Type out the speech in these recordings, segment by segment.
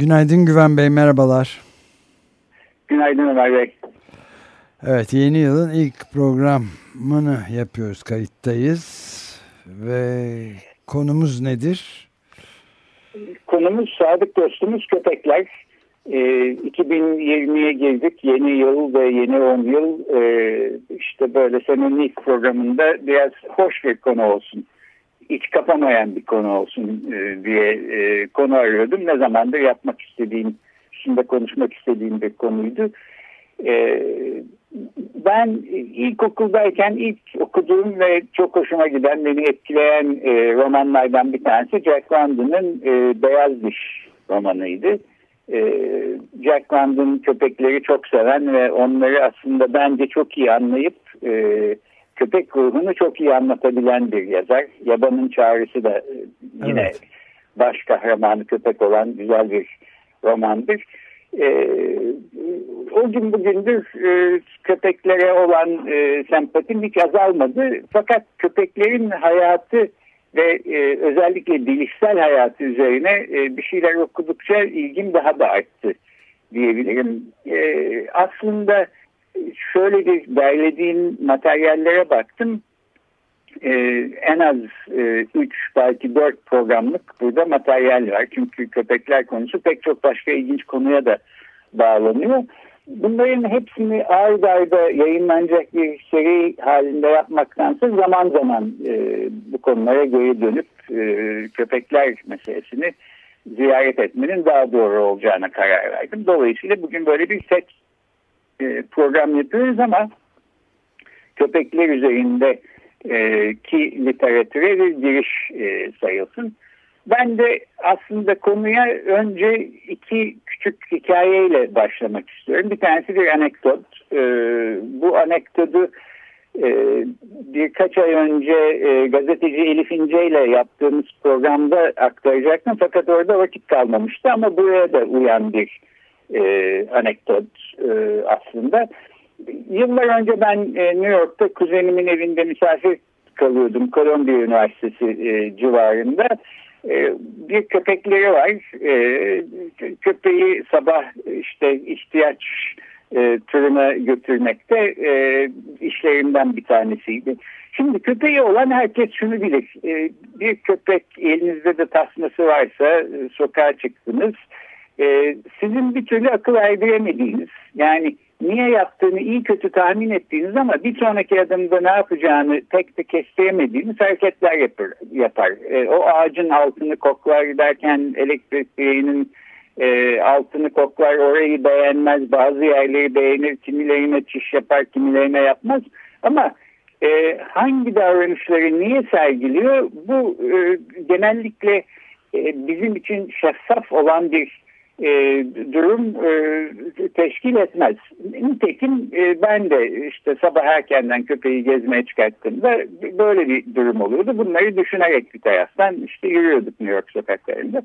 Günaydın Güven Bey, merhabalar. Günaydın Ömer Bey. Evet, yeni yılın ilk programını yapıyoruz, kayıttayız. Ve konumuz nedir? Konumuz sadık dostumuz köpekler. E, ee, 2020'ye girdik. Yeni yıl ve yeni 10 yıl e, işte böyle senin ilk programında biraz hoş bir konu olsun. İç kapamayan bir konu olsun e, diye e, konu arıyordum. Ne zamandır yapmak istediğim, şimdi konuşmak istediğim bir konuydu. E, ben ilkokuldayken ilk okuduğum ve çok hoşuma giden, beni etkileyen e, romanlardan bir tanesi Jack London'ın Beyaz Diş romanıydı Jack London köpekleri çok seven ve onları aslında bence çok iyi anlayıp köpek ruhunu çok iyi anlatabilen bir yazar. Yabanın Çağrısı da e, yine evet. baş kahramanı köpek olan güzel bir romandır. E, o gün bugündür e, köpeklere olan e, sempatim hiç azalmadı. Fakat köpeklerin hayatı ve e, özellikle bilişsel hayatı üzerine e, bir şeyler okudukça ilgim daha da arttı diyebilirim. E, aslında şöyle bir derlediğim materyallere baktım. E, en az 3 e, üç, belki 4 programlık burada materyal var. Çünkü köpekler konusu pek çok başka ilginç konuya da bağlanıyor bunların hepsini ard arda yayınlanacak bir seri halinde yapmaktansa zaman zaman e, bu konulara geri dönüp e, köpekler meselesini ziyaret etmenin daha doğru olacağına karar verdim. Dolayısıyla bugün böyle bir set e, program yapıyoruz ama köpekler üzerinde e, ki literatüre bir giriş e, sayılsın. Ben de aslında konuya önce iki küçük hikayeyle başlamak istiyorum. Bir tanesi bir anekdot. Ee, bu anekdotu e, birkaç ay önce e, gazeteci Elif İnce ile yaptığımız programda aktaracaktım. Fakat orada vakit kalmamıştı ama buraya da uyan bir e, anekdot e, aslında. Yıllar önce ben e, New York'ta kuzenimin evinde misafir kalıyordum. Columbia Üniversitesi e, civarında. Ee, bir köpekleri var. Ee, köpeği sabah işte ihtiyaç e, turuna götürmekte e, işlerinden bir tanesiydi. Şimdi köpeği olan herkes şunu bilir. E, bir köpek elinizde de tasması varsa e, sokağa çıktınız. E, sizin bir türlü akıl erdiremediğiniz yani niye yaptığını iyi kötü tahmin ettiğiniz ama bir sonraki adımda ne yapacağını tek de kestiremediğiniz hareketler yapar. yapar. E, o ağacın altını koklar derken elektrik e, altını koklar orayı beğenmez bazı yerleri beğenir kimilerine çiş yapar kimilerine yapmaz ama e, hangi davranışları niye sergiliyor bu e, genellikle e, bizim için şeffaf olan bir e, durum e, teşkil etmez. Nitekim e, ben de işte sabah erkenden köpeği gezmeye çıkarttığımda böyle bir durum oluyordu. Bunları düşünerek bir taraftan işte yürüyorduk New York sokaklarında.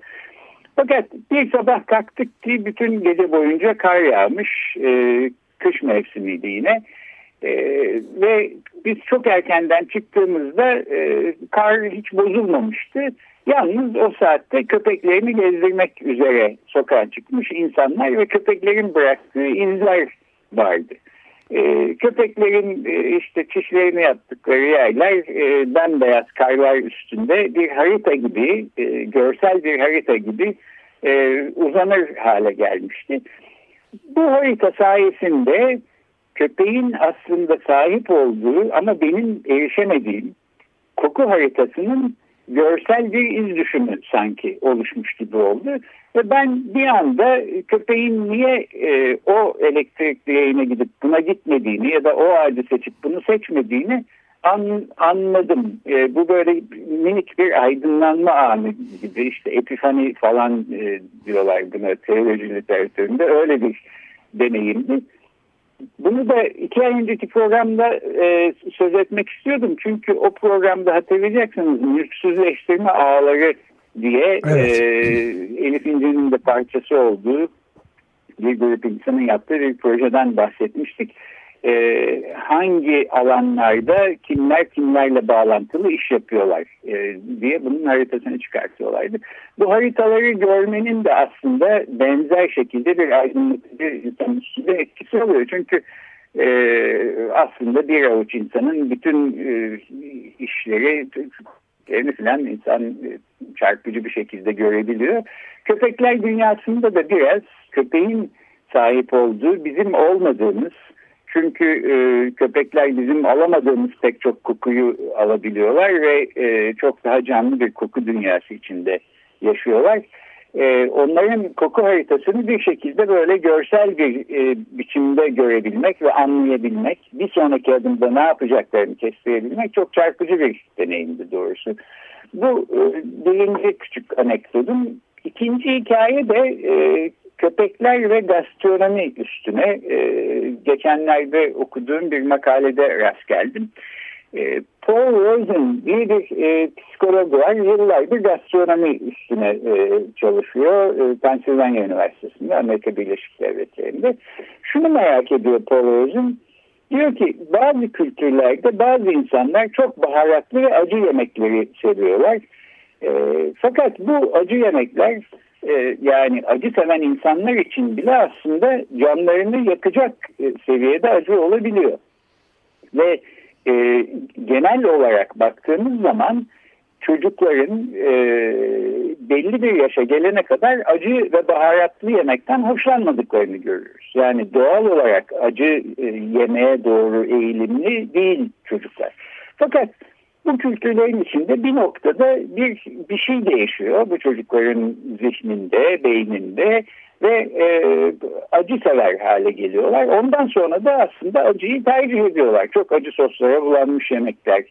Fakat bir sabah kalktık ki bütün gece boyunca kar yağmış. E, kış mevsimiydi yine. E, ve biz çok erkenden çıktığımızda e, kar hiç bozulmamıştı. Yalnız o saatte köpeklerini gezdirmek üzere sokağa çıkmış insanlar ve köpeklerin bıraktığı izler vardı. Ee, köpeklerin e, işte çişlerini yaptıkları yerler e, bembeyaz karlar üstünde bir harita gibi, e, görsel bir harita gibi e, uzanır hale gelmişti. Bu harita sayesinde köpeğin aslında sahip olduğu ama benim erişemediğim koku haritasının görsel bir iz düşümü sanki oluşmuş gibi oldu. Ve ben bir anda köpeğin niye e, o elektrik direğine gidip buna gitmediğini ya da o ağacı seçip bunu seçmediğini an, anladım. E, bu böyle minik bir aydınlanma anı gibi işte epifani falan e, diyorlar buna teoloji literatüründe öyle bir deneyimdi. Bunu da iki ay önceki programda e, söz etmek istiyordum. Çünkü o programda hatırlayacaksınız mülksüzleştirme ağları diye evet. e, Elif İnci'nin de parçası olduğu bir grup insanın yaptığı bir projeden bahsetmiştik e, hangi alanlarda kimler kimlerle bağlantılı iş yapıyorlar e, diye bunun haritasını çıkartıyorlardı. Bu haritaları görmenin de aslında benzer şekilde bir aydınlatıcı üstünde etkisi oluyor. Çünkü e, aslında bir avuç insanın bütün e, işleri falan insan e, çarpıcı bir şekilde görebiliyor. Köpekler dünyasında da biraz köpeğin sahip olduğu bizim olmadığımız çünkü e, köpekler bizim alamadığımız pek çok kokuyu alabiliyorlar ve e, çok daha canlı bir koku dünyası içinde yaşıyorlar. E, onların koku haritasını bir şekilde böyle görsel bir e, biçimde görebilmek ve anlayabilmek, bir sonraki adımda ne yapacaklarını kestirebilmek çok çarpıcı bir deneyimdi doğrusu. Bu e, birinci küçük anekdotum. İkinci hikaye de e, köpekler ve gastronomi üstüne e, geçenlerde okuduğum bir makalede rast geldim. E, Paul Rosen diye bir e, psikolog var. Yıllardır gastronomi üstüne e, çalışıyor. E, Pennsylvania Üniversitesi'nde Amerika Birleşik Devletleri'nde. Şunu merak ediyor Paul Rosen. Diyor ki bazı kültürlerde bazı insanlar çok baharatlı ve acı yemekleri seviyorlar. E, fakat bu acı yemekler e, yani acı seven insanlar için bile aslında canlarını yakacak e, seviyede acı olabiliyor. Ve e, genel olarak baktığımız zaman çocukların e, belli bir yaşa gelene kadar acı ve baharatlı yemekten hoşlanmadıklarını görüyoruz. Yani doğal olarak acı e, yemeye doğru eğilimli değil çocuklar. Fakat bu kültürlerin içinde bir noktada bir, bir şey değişiyor bu çocukların zihninde, beyninde ve e, acı sever hale geliyorlar. Ondan sonra da aslında acıyı tercih ediyorlar. Çok acı soslara bulanmış yemekler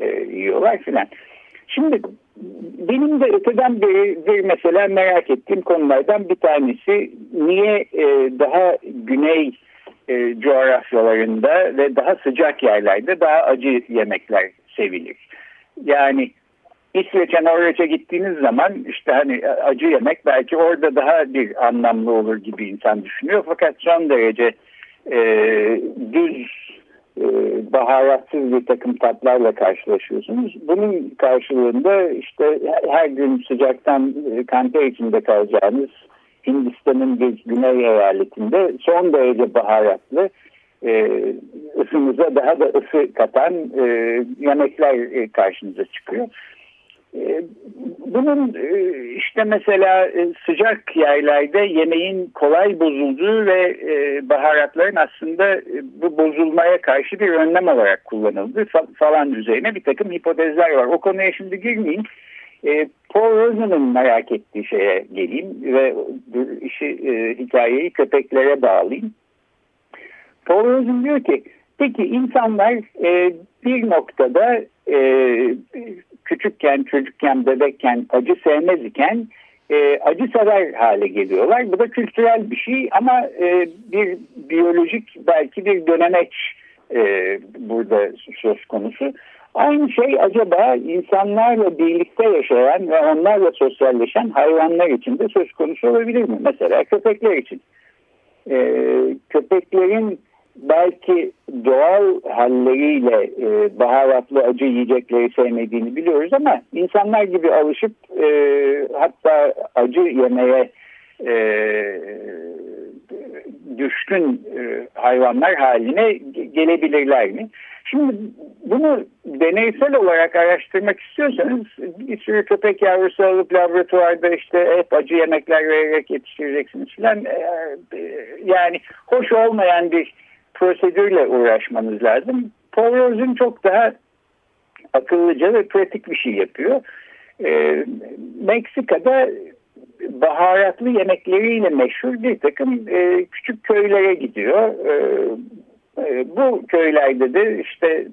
e, yiyorlar filan. Şimdi benim de öteden bir, bir mesela merak ettiğim konulardan bir tanesi niye e, daha güney e, coğrafyalarında ve daha sıcak yerlerde daha acı yemekler sevilir. Yani İsveç'e Norveç'e gittiğiniz zaman işte hani acı yemek belki orada daha bir anlamlı olur gibi insan düşünüyor. Fakat son derece e, düz e, baharatsız bir takım tatlarla karşılaşıyorsunuz. Bunun karşılığında işte her gün sıcaktan e, kanter içinde kalacağınız Hindistan'ın bir güney eyaletinde son derece baharatlı e, ısınıza daha da ısı katan e, yemekler e, karşınıza çıkıyor. E, bunun e, işte mesela e, sıcak yerlerde yemeğin kolay bozulduğu ve baharatların aslında bu bozulmaya karşı bir önlem olarak kullanıldığı falan üzerine bir takım hipotezler var. O konuya şimdi girmeyeyim. E, Paul Rosen'ın merak ettiği şeye geleyim ve işi hikayeyi köpeklere bağlayayım. Rosen diyor ki peki insanlar e, bir noktada e, küçükken, çocukken, bebekken acı sevmez iken e, acı sever hale geliyorlar. Bu da kültürel bir şey ama e, bir biyolojik belki bir dönemeç e, burada söz konusu. Aynı şey acaba insanlarla birlikte yaşayan ve onlarla sosyalleşen hayvanlar için de söz konusu olabilir mi? Mesela köpekler için. E, köpeklerin belki doğal halleriyle e, baharatlı acı yiyecekleri sevmediğini biliyoruz ama insanlar gibi alışıp e, hatta acı yemeye e, düşkün e, hayvanlar haline gelebilirler mi? Şimdi bunu deneysel olarak araştırmak istiyorsanız bir sürü köpek yavrusu alıp laboratuvarda işte hep acı yemekler vererek yetiştireceksiniz falan. E, e, yani hoş olmayan bir prosedürle uğraşmanız lazım. Paul Rosen çok daha akıllıca ve pratik bir şey yapıyor. Ee, Meksika'da baharatlı yemekleriyle meşhur bir takım e, küçük köylere gidiyor. E, e, bu köylerde de işte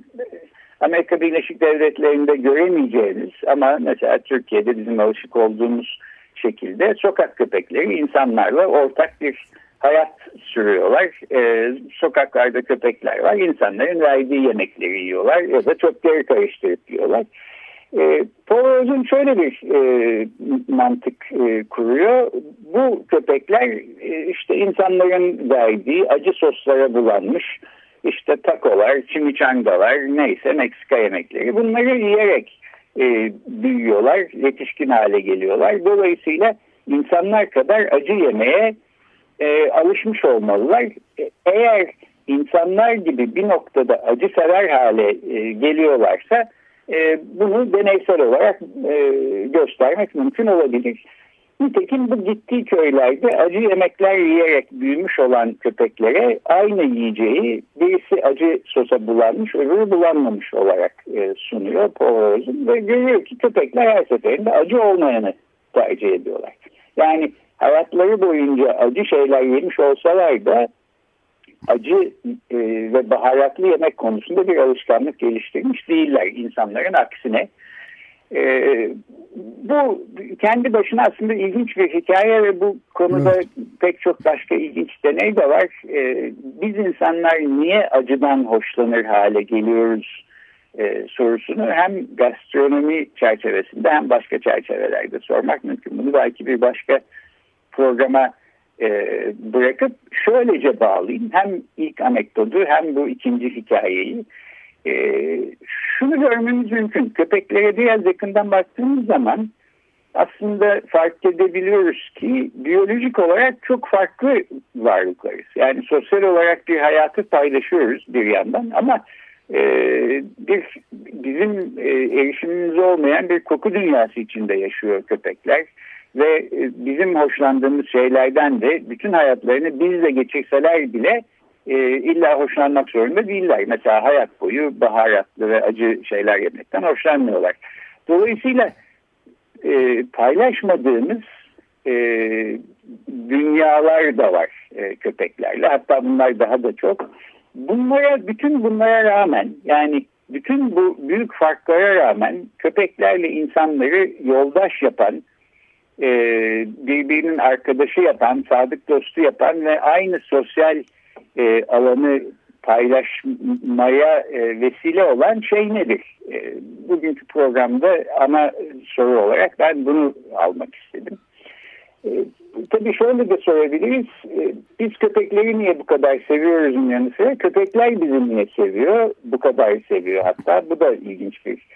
Amerika Birleşik Devletleri'nde göremeyeceğiniz ama mesela Türkiye'de bizim alışık olduğumuz şekilde sokak köpekleri insanlarla ortak bir hayat sürüyorlar. Ee, sokaklarda köpekler var. İnsanların verdiği yemekleri yiyorlar ya da çöpleri karıştırıp yiyorlar. E, Paul şöyle bir e, mantık e, kuruyor. Bu köpekler e, işte insanların verdiği acı soslara bulanmış işte takolar, chimichangalar neyse Meksika yemekleri bunları yiyerek e, büyüyorlar, yetişkin hale geliyorlar. Dolayısıyla insanlar kadar acı yemeye e, alışmış olmalılar. E, eğer insanlar gibi bir noktada acı sever hale e, geliyorlarsa e, bunu deneysel olarak e, göstermek mümkün olabilir. Nitekim bu gittiği köylerde acı yemekler yiyerek büyümüş olan köpeklere aynı yiyeceği birisi acı sosa bulanmış öbürü bulanmamış olarak e, sunuyor Paul ve görüyor ki köpekler her seferinde acı olmayanı tercih ediyorlar. Yani hayatları boyunca acı şeyler yemiş olsalar da acı e, ve baharatlı yemek konusunda bir alışkanlık geliştirmiş değiller insanların aksine. E, bu kendi başına aslında ilginç bir hikaye ve bu konuda evet. pek çok başka ilginç deney de var. E, biz insanlar niye acıdan hoşlanır hale geliyoruz e, sorusunu hem gastronomi çerçevesinde hem başka çerçevelerde sormak mümkün. Bunu belki bir başka programa e, bırakıp şöylece bağlayayım. Hem ilk anekdotu hem bu ikinci hikayeyi. E, şunu görmemiz mümkün. Köpeklere biraz yakından baktığımız zaman aslında fark edebiliyoruz ki biyolojik olarak çok farklı varlıklarız. Yani sosyal olarak bir hayatı paylaşıyoruz bir yandan ama e, bir bizim e, erişimimiz olmayan bir koku dünyası içinde yaşıyor köpekler ve e, bizim hoşlandığımız şeylerden de bütün hayatlarını bizle geçirseler bile e, illa hoşlanmak zorunda değiller. Mesela hayat boyu baharatlı ve acı şeyler yemekten hoşlanmıyorlar. Dolayısıyla e, paylaşmadığımız e, dünyalar da var e, köpeklerle. Hatta bunlar daha da çok. Bunlara, bütün bunlara rağmen yani bütün bu büyük farklara rağmen köpeklerle insanları yoldaş yapan, e, birbirinin arkadaşı yapan, sadık dostu yapan ve aynı sosyal e, alanı paylaşmaya e, vesile olan şey nedir? E, bugünkü programda ana soru olarak ben bunu almak istedim. E, tabii şöyle de sorabiliriz. E, biz köpekleri niye bu kadar seviyoruzun yanı sıra köpekler bizi niye seviyor? Bu kadar seviyor hatta. Bu da ilginç bir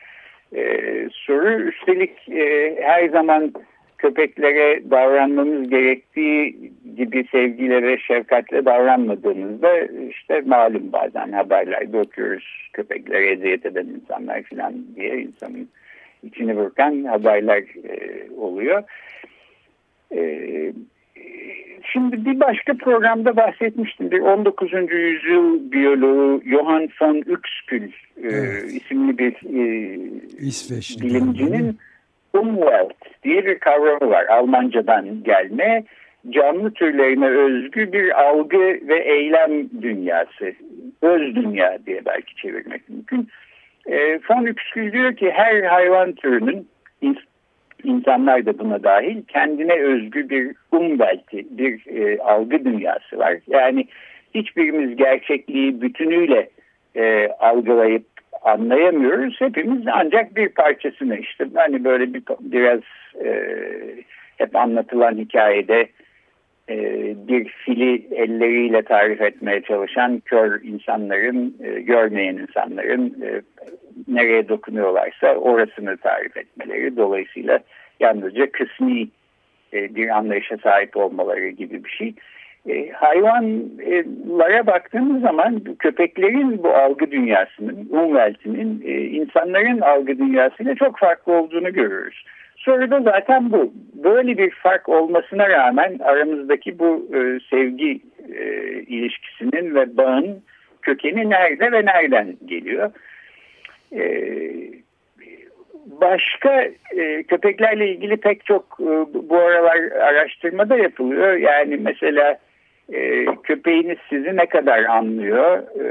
e, soru. Üstelik e, her zaman köpeklere davranmamız gerektiği gibi sevgiyle ve şefkatle davranmadığımızda işte malum bazen haberlerde okuyoruz köpeklere eziyet eden insanlar falan diye insanın içini burkan haberler e, oluyor. E, şimdi bir başka programda bahsetmiştim. Bir 19. yüzyıl biyoloğu Johann von Uexküll e, evet. isimli bir e, İsveçli bilimcinin Umwelt diye bir kavramı var Almancadan gelme. Canlı türlerine özgü bir algı ve eylem dünyası. Öz dünya diye belki çevirmek mümkün. E, von Uexküll diyor ki her hayvan türünün insanlar da buna dahil kendine özgü bir umwelti, bir e, algı dünyası var. Yani hiçbirimiz gerçekliği bütünüyle e, algılayıp anlayamıyoruz. Hepimiz ancak bir parçasını işte hani böyle bir biraz e, hep anlatılan hikayede e, bir fili elleriyle tarif etmeye çalışan kör insanların, e, görmeyen insanların e, nereye dokunuyorlarsa orasını tarif etmeleri. Dolayısıyla yalnızca kısmi e, bir anlayışa sahip olmaları gibi bir şey. E, hayvanlara baktığımız zaman köpeklerin bu algı dünyasının, umveltinin e, insanların algı dünyasıyla çok farklı olduğunu görüyoruz. Soru da zaten bu. Böyle bir fark olmasına rağmen aramızdaki bu e, sevgi e, ilişkisinin ve bağın kökeni nerede ve nereden geliyor? E, başka e, köpeklerle ilgili pek çok e, bu aralar araştırma da yapılıyor. Yani mesela e, köpeğiniz sizi ne kadar anlıyor? E,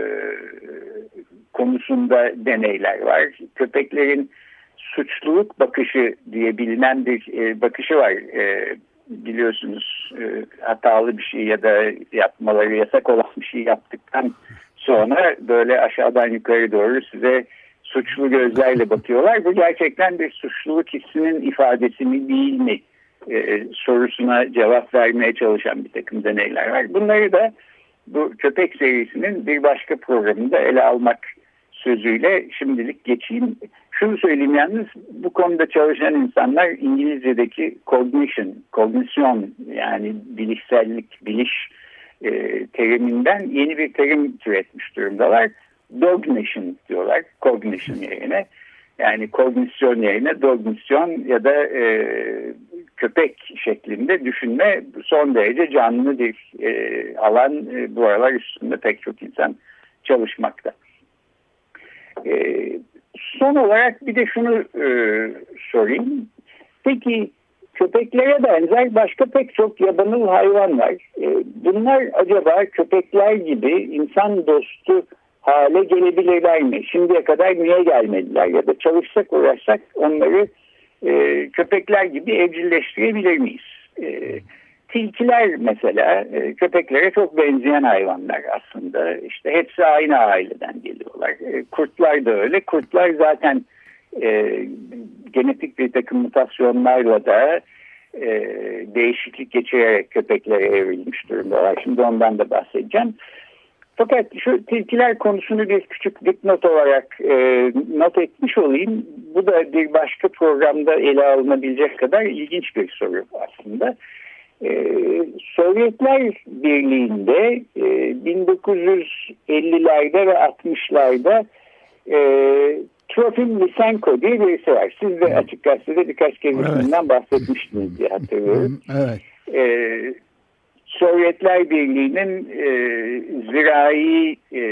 konusunda deneyler var. Köpeklerin suçluluk bakışı diye bilinen bir e, bakışı var. E, biliyorsunuz hatalı bir şey ya da yapmaları yasak olan bir şey yaptıktan sonra böyle aşağıdan yukarı doğru size suçlu gözlerle bakıyorlar. Bu gerçekten bir suçluluk hissinin ifadesi mi değil mi e, sorusuna cevap vermeye çalışan bir takım deneyler var. Bunları da bu köpek serisinin bir başka programında ele almak sözüyle şimdilik geçeyim. Şunu söyleyeyim yalnız bu konuda çalışan insanlar İngilizce'deki cognition, kognisyon yani bilişsellik, biliş e, teriminden yeni bir terim türetmiş durumdalar. Dognition diyorlar, cognition yerine. Yani kognisyon yerine dognisyon ya da e, köpek şeklinde düşünme son derece canlı bir e, alan e, bu aralar üstünde pek çok insan çalışmakta. E, son olarak bir de şunu e, sorayım. Peki köpeklere benzer başka pek çok yabanıl hayvan var. E, bunlar acaba köpekler gibi insan dostu hale gelebilirler mi? Şimdiye kadar niye gelmediler? Ya da çalışsak uğraşsak onları e, köpekler gibi evcilleştirebilir miyiz? E, tilkiler mesela e, köpeklere çok benzeyen hayvanlar aslında. İşte hepsi aynı aileden geliyorlar. E, kurtlar da öyle. Kurtlar zaten e, genetik bir takım mutasyonlarla da e, değişiklik geçirerek köpeklere evrilmiş durumdalar. Şimdi ondan da bahsedeceğim. Fakat şu tilkiler konusunu bir küçük dipnot olarak e, not etmiş olayım. Bu da bir başka programda ele alınabilecek kadar ilginç bir soru aslında. E, Sovyetler Birliği'nde e, 1950'lerde ve 60'larda e, Trofim Lysenko diye birisi var. Siz de açık gazetede birkaç kez evet. bahsetmiştiniz diye hatırlıyorum. Evet. E, Sovyetler Birliği'nin e, zirai e,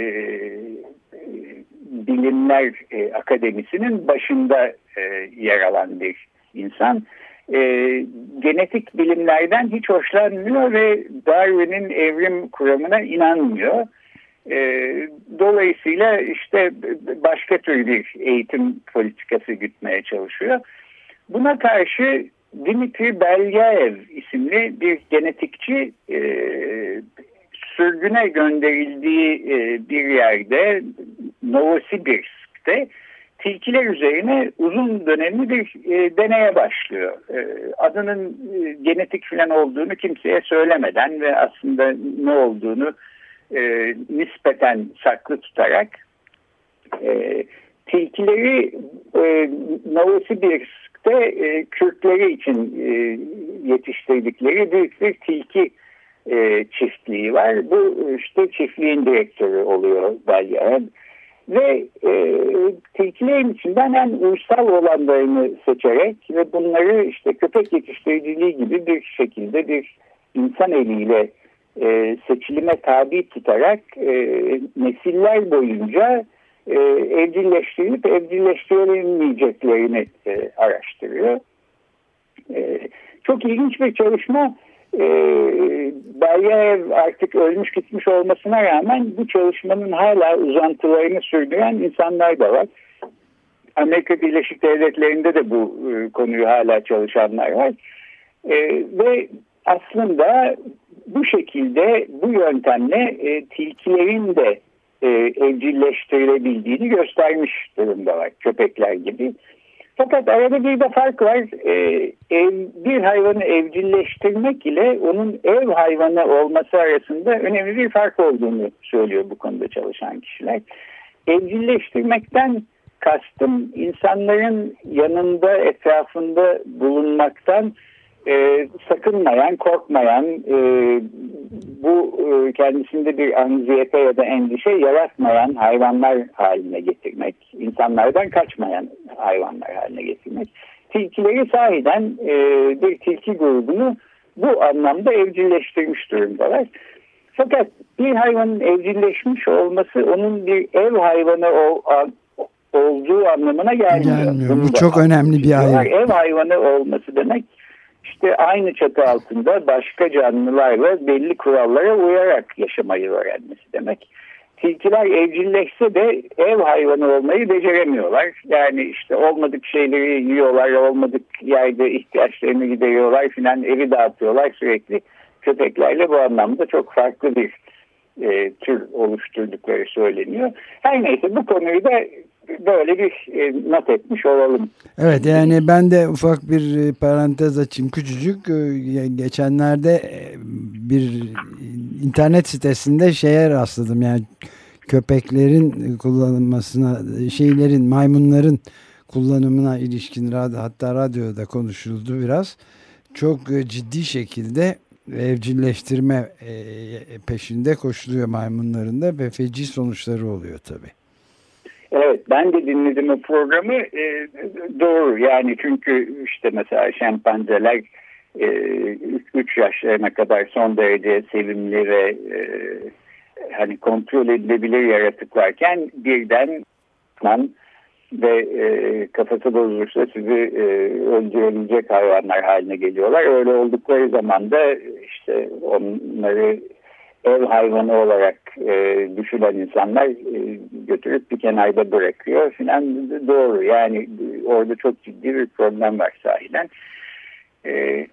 bilimler e, akademisinin başında e, yer alan bir insan. E, genetik bilimlerden hiç hoşlanmıyor ve Darwin'in evrim kuramına inanmıyor. E, dolayısıyla işte başka tür bir eğitim politikası gütmeye çalışıyor. Buna karşı Dimitri Belyaev isimli bir genetikçi e, sürgüne gönderildiği e, bir yerde Novosibirsk'te tilkiler üzerine uzun dönemli bir e, deneye başlıyor. E, adının genetik filan olduğunu kimseye söylemeden ve aslında ne olduğunu nispeten saklı tutarak tilkileri e, Novosibirsk de e, Kürtleri için e, yetiştirdikleri büyük bir tilki e, çiftliği var. Bu işte çiftliğin direktörü oluyor Balyahan. Ve e, tilkilerin içinden en uysal olanlarını seçerek ve bunları işte köpek yetiştiriciliği gibi bir şekilde bir insan eliyle e, seçilime tabi tutarak e, nesiller boyunca e, evcilleştirilip evcilleştirilemeyeceklerini e, araştırıyor. E, çok ilginç bir çalışma. E, Balyaev artık ölmüş gitmiş olmasına rağmen bu çalışmanın hala uzantılarını sürdüren insanlar da var. Amerika Birleşik Devletleri'nde de bu e, konuyu hala çalışanlar var. E, ve aslında bu şekilde bu yöntemle e, tilkilerin de e, evcilleştirilebildiğini göstermiş durumdalar köpekler gibi. Fakat arada bir de fark var. E, ev, bir hayvanı evcilleştirmek ile onun ev hayvanı olması arasında önemli bir fark olduğunu söylüyor bu konuda çalışan kişiler. Evcilleştirmekten kastım insanların yanında etrafında bulunmaktan e, sakınmayan, korkmayan, e, bu e, kendisinde bir anziyete ya da endişe yaratmayan hayvanlar haline getirmek, insanlardan kaçmayan hayvanlar haline getirmek. Tilkileri sahiden e, bir tilki grubunu bu anlamda evcilleştirmiş durumdalar. Fakat bir hayvanın evcilleşmiş olması onun bir ev hayvanı o, olduğu anlamına gelmiyor. Gelmiyor. Bu çok önemli bir hayvan. Ev hayvanı olması demek işte aynı çatı altında başka canlılarla belli kurallara uyarak yaşamayı öğrenmesi demek. tilkiler evcilleşse de ev hayvanı olmayı beceremiyorlar. Yani işte olmadık şeyleri yiyorlar, olmadık yerde ihtiyaçlarını gideriyorlar filan evi dağıtıyorlar sürekli. Köpeklerle bu anlamda çok farklı bir e, tür oluşturdukları söyleniyor. Her neyse bu konuyu da böyle bir e, not etmiş olalım. Evet yani ben de ufak bir e, parantez açayım küçücük. E, geçenlerde e, bir internet sitesinde şeye rastladım yani köpeklerin kullanılmasına şeylerin maymunların kullanımına ilişkin hatta radyoda konuşuldu biraz. Çok ciddi şekilde evcilleştirme peşinde koşuluyor maymunların da ve feci sonuçları oluyor tabii. Evet ben de dinledim o programı e, doğru yani çünkü işte mesela şempanzeler 3 e, yaşlarına kadar son derece sevimli ve e, hani kontrol edilebilir yaratıklarken birden ve e, kafası bozulursa sizi e, öldürebilecek hayvanlar haline geliyorlar. Öyle oldukları zaman da işte onları ev hayvanı olarak e, düşünen insanlar e, götürüp bir kenarda bırakıyor filan doğru. Yani orada çok ciddi bir problem var sahiden. E,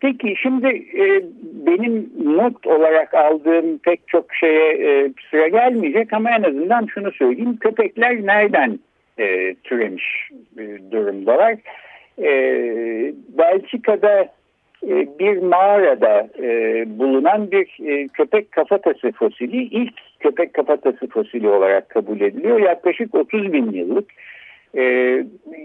peki şimdi e, benim not olarak aldığım pek çok şeye e, sıra gelmeyecek ama en azından şunu söyleyeyim. Köpekler nereden e, türemiş e, durumdalar? E, Belçika'da bir mağarada e, bulunan bir e, köpek kafatası fosili ilk köpek kafatası fosili olarak kabul ediliyor. Yaklaşık 30 bin yıllık. E,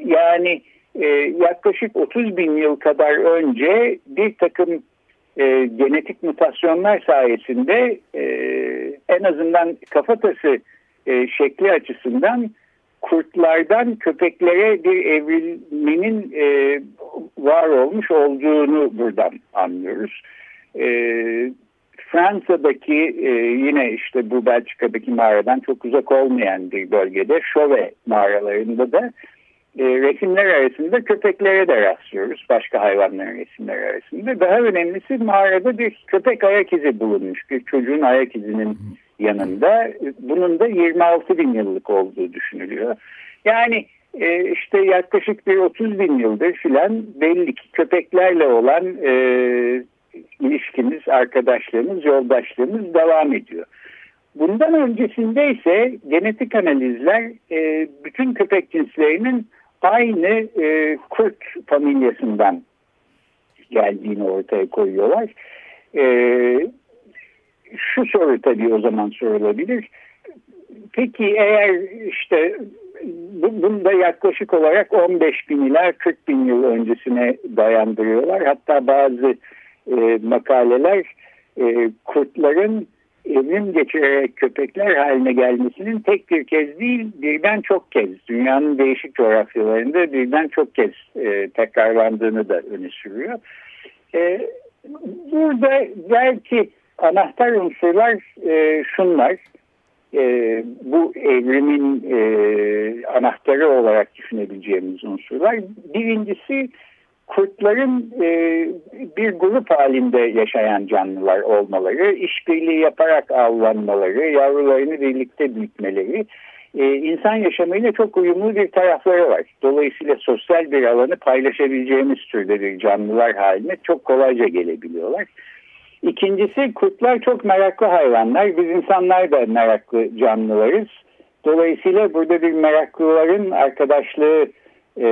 yani e, yaklaşık 30 bin yıl kadar önce bir takım e, genetik mutasyonlar sayesinde e, en azından kafatası e, şekli açısından kurtlardan köpeklere bir evrilmenin e, var olmuş olduğunu buradan anlıyoruz. E, Fransa'daki e, yine işte bu Belçika'daki mağaradan çok uzak olmayan bir bölgede Şove mağaralarında da e, resimler arasında köpeklere de rastlıyoruz. Başka hayvanların resimleri arasında. Daha önemlisi mağarada bir köpek ayak izi bulunmuş. Bir çocuğun ayak izinin yanında. Bunun da 26 bin yıllık olduğu düşünülüyor. Yani e, işte yaklaşık bir 30 bin yıldır filan belli ki köpeklerle olan e, ilişkimiz, arkadaşlığımız, yoldaşlığımız devam ediyor. Bundan öncesinde ise genetik analizler e, bütün köpek cinslerinin aynı e, kurt familyasından geldiğini ortaya koyuyorlar. E, şu soru tabii o zaman sorulabilir. Peki eğer işte bunda yaklaşık olarak 15 bin ila 40 bin yıl öncesine dayandırıyorlar. Hatta bazı e, makaleler e, kurtların evrim geçirerek köpekler haline gelmesinin tek bir kez değil birden çok kez dünyanın değişik coğrafyalarında birden çok kez e, tekrarlandığını da öne sürüyor. E, burada belki anahtar unsurlar e, şunlar. E, bu evrimin e, anahtarı olarak düşünebileceğimiz unsurlar. Birincisi kurtların e, bir grup halinde yaşayan canlılar olmaları, işbirliği yaparak avlanmaları, yavrularını birlikte büyütmeleri, e, insan yaşamıyla çok uyumlu bir tarafları var. Dolayısıyla sosyal bir alanı paylaşabileceğimiz türde bir canlılar haline çok kolayca gelebiliyorlar. İkincisi kurtlar çok meraklı hayvanlar. Biz insanlar da meraklı canlılarız. Dolayısıyla burada bir meraklıların arkadaşlığı e,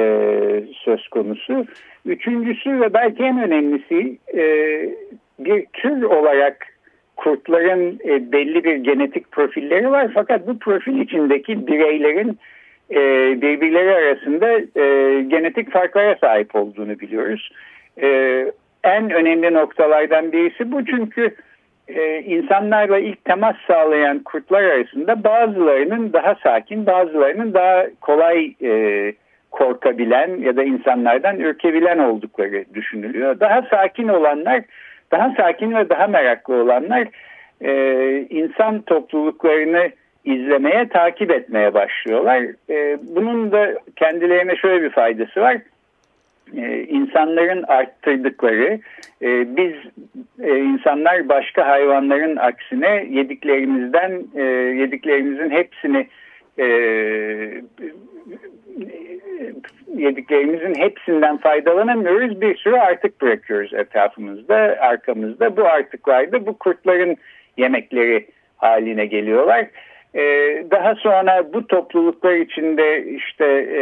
söz konusu. Üçüncüsü ve belki en önemlisi e, bir tür olarak kurtların e, belli bir genetik profilleri var. Fakat bu profil içindeki bireylerin e, birbirleri arasında e, genetik farklara sahip olduğunu biliyoruz. E, en önemli noktalardan birisi bu çünkü e, insanlarla ilk temas sağlayan kurtlar arasında bazılarının daha sakin, bazılarının daha kolay e, korkabilen ya da insanlardan ürkebilen oldukları düşünülüyor. Daha sakin olanlar, daha sakin ve daha meraklı olanlar e, insan topluluklarını izlemeye, takip etmeye başlıyorlar. E, bunun da kendilerine şöyle bir faydası var e, insanların arttırdıkları e, biz e, insanlar başka hayvanların aksine yediklerimizden e, yediklerimizin hepsini yediklerimizin hepsinden faydalanamıyoruz. Bir sürü artık bırakıyoruz etrafımızda, arkamızda. Bu artıklar da bu kurtların yemekleri haline geliyorlar. Ee, daha sonra bu topluluklar içinde işte e,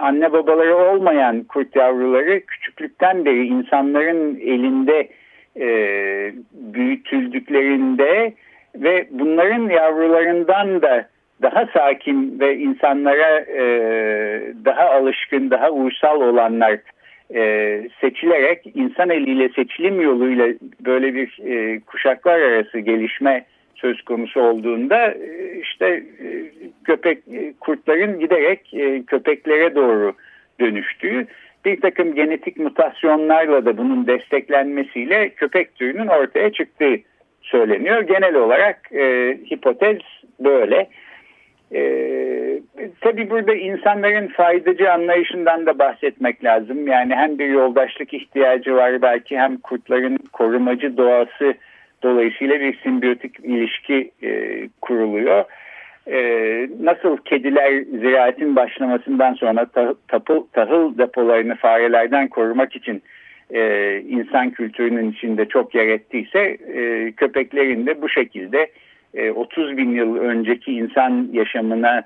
anne babaları olmayan kurt yavruları küçüklükten beri insanların elinde e, büyütüldüklerinde ve bunların yavrularından da daha sakin ve insanlara e, daha alışkın, daha uysal olanlar seçilerek insan eliyle seçilim yoluyla böyle bir kuşaklar arası gelişme söz konusu olduğunda e, işte e, köpek e, kurtların giderek köpeklere doğru dönüştüğü bir takım genetik mutasyonlarla da bunun desteklenmesiyle köpek türünün ortaya çıktığı söyleniyor. Genel olarak e, hipotez böyle. E, tabii burada insanların faydacı anlayışından da bahsetmek lazım. Yani hem bir yoldaşlık ihtiyacı var belki hem kurtların korumacı doğası Dolayısıyla bir simbiyotik ilişki e, kuruluyor. E, nasıl kediler ziraatin başlamasından sonra tah, tapıl, tahıl depolarını farelerden korumak için e, insan kültürünün içinde çok yer ettiyse e, köpeklerin de bu şekilde e, 30 bin yıl önceki insan yaşamına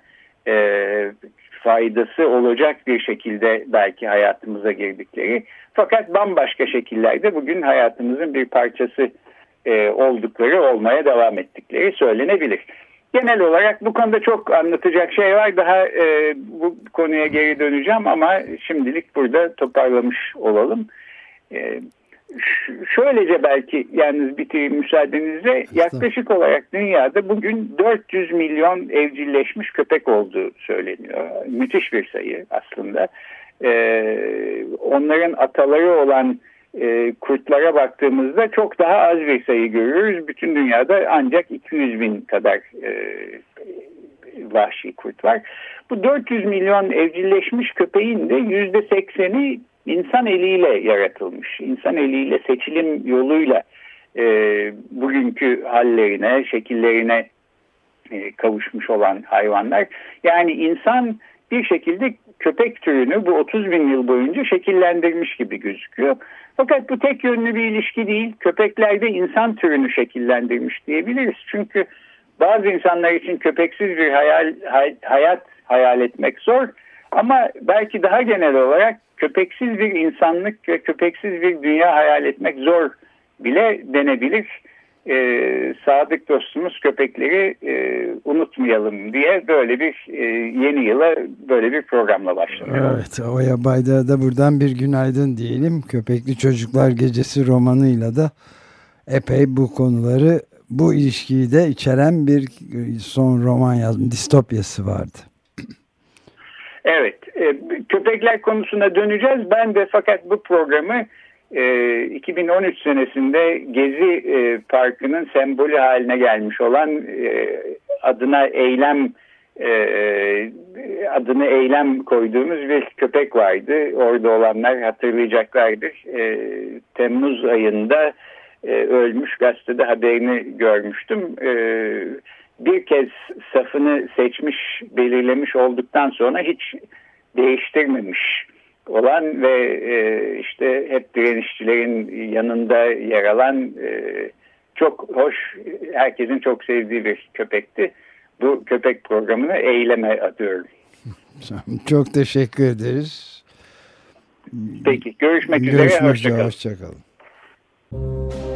e, faydası olacak bir şekilde belki hayatımıza girdikleri fakat bambaşka şekillerde bugün hayatımızın bir parçası e, oldukları olmaya devam ettikleri söylenebilir. Genel olarak bu konuda çok anlatacak şey var. Daha e, bu konuya geri döneceğim ama şimdilik burada toparlamış olalım. E, şöylece belki yalnız bitireyim müsaadenizle yaklaşık olarak dünyada bugün 400 milyon evcilleşmiş köpek olduğu söyleniyor. Müthiş bir sayı aslında. Ee, onların ataları olan e, kurtlara baktığımızda çok daha az bir sayı görüyoruz. Bütün dünyada ancak 200 bin kadar e, vahşi kurt var. Bu 400 milyon evcilleşmiş köpeğin de %80'i insan eliyle yaratılmış. İnsan eliyle seçilim yoluyla e, bugünkü hallerine, şekillerine e, kavuşmuş olan hayvanlar. Yani insan bir şekilde köpek türünü bu 30 bin yıl boyunca şekillendirmiş gibi gözüküyor. Fakat bu tek yönlü bir ilişki değil. Köpeklerde insan türünü şekillendirmiş diyebiliriz. Çünkü bazı insanlar için köpeksiz bir hayal, hay, hayat hayal etmek zor. Ama belki daha genel olarak köpeksiz bir insanlık ve köpeksiz bir dünya hayal etmek zor bile denebilir e, sadık dostumuz köpekleri e, unutmayalım diye böyle bir e, yeni yıla böyle bir programla başlıyor. Evet Oya Baydar'a da buradan bir günaydın diyelim. Köpekli Çocuklar Gecesi romanıyla da epey bu konuları bu ilişkiyi de içeren bir son roman yazdım. Distopyası vardı. Evet. E, köpekler konusuna döneceğiz. Ben de fakat bu programı 2013 ee, senesinde Gezi e, Parkı'nın sembolü haline gelmiş olan e, adına eylem e, adını eylem koyduğumuz bir köpek vardı. Orada olanlar hatırlayacaklardır. Temmuz ayında ölmüş gazetede haberini görmüştüm. Bir kez safını seçmiş, belirlemiş olduktan sonra hiç değiştirmemiş olan ve e, işte hep direnişçilerin yanında yer alan e, çok hoş, herkesin çok sevdiği bir köpekti. Bu köpek programını eyleme adıyorum. Çok teşekkür ederiz. Peki görüşmek, görüşmek üzere. Hoşçakalın. Hoşçakalın.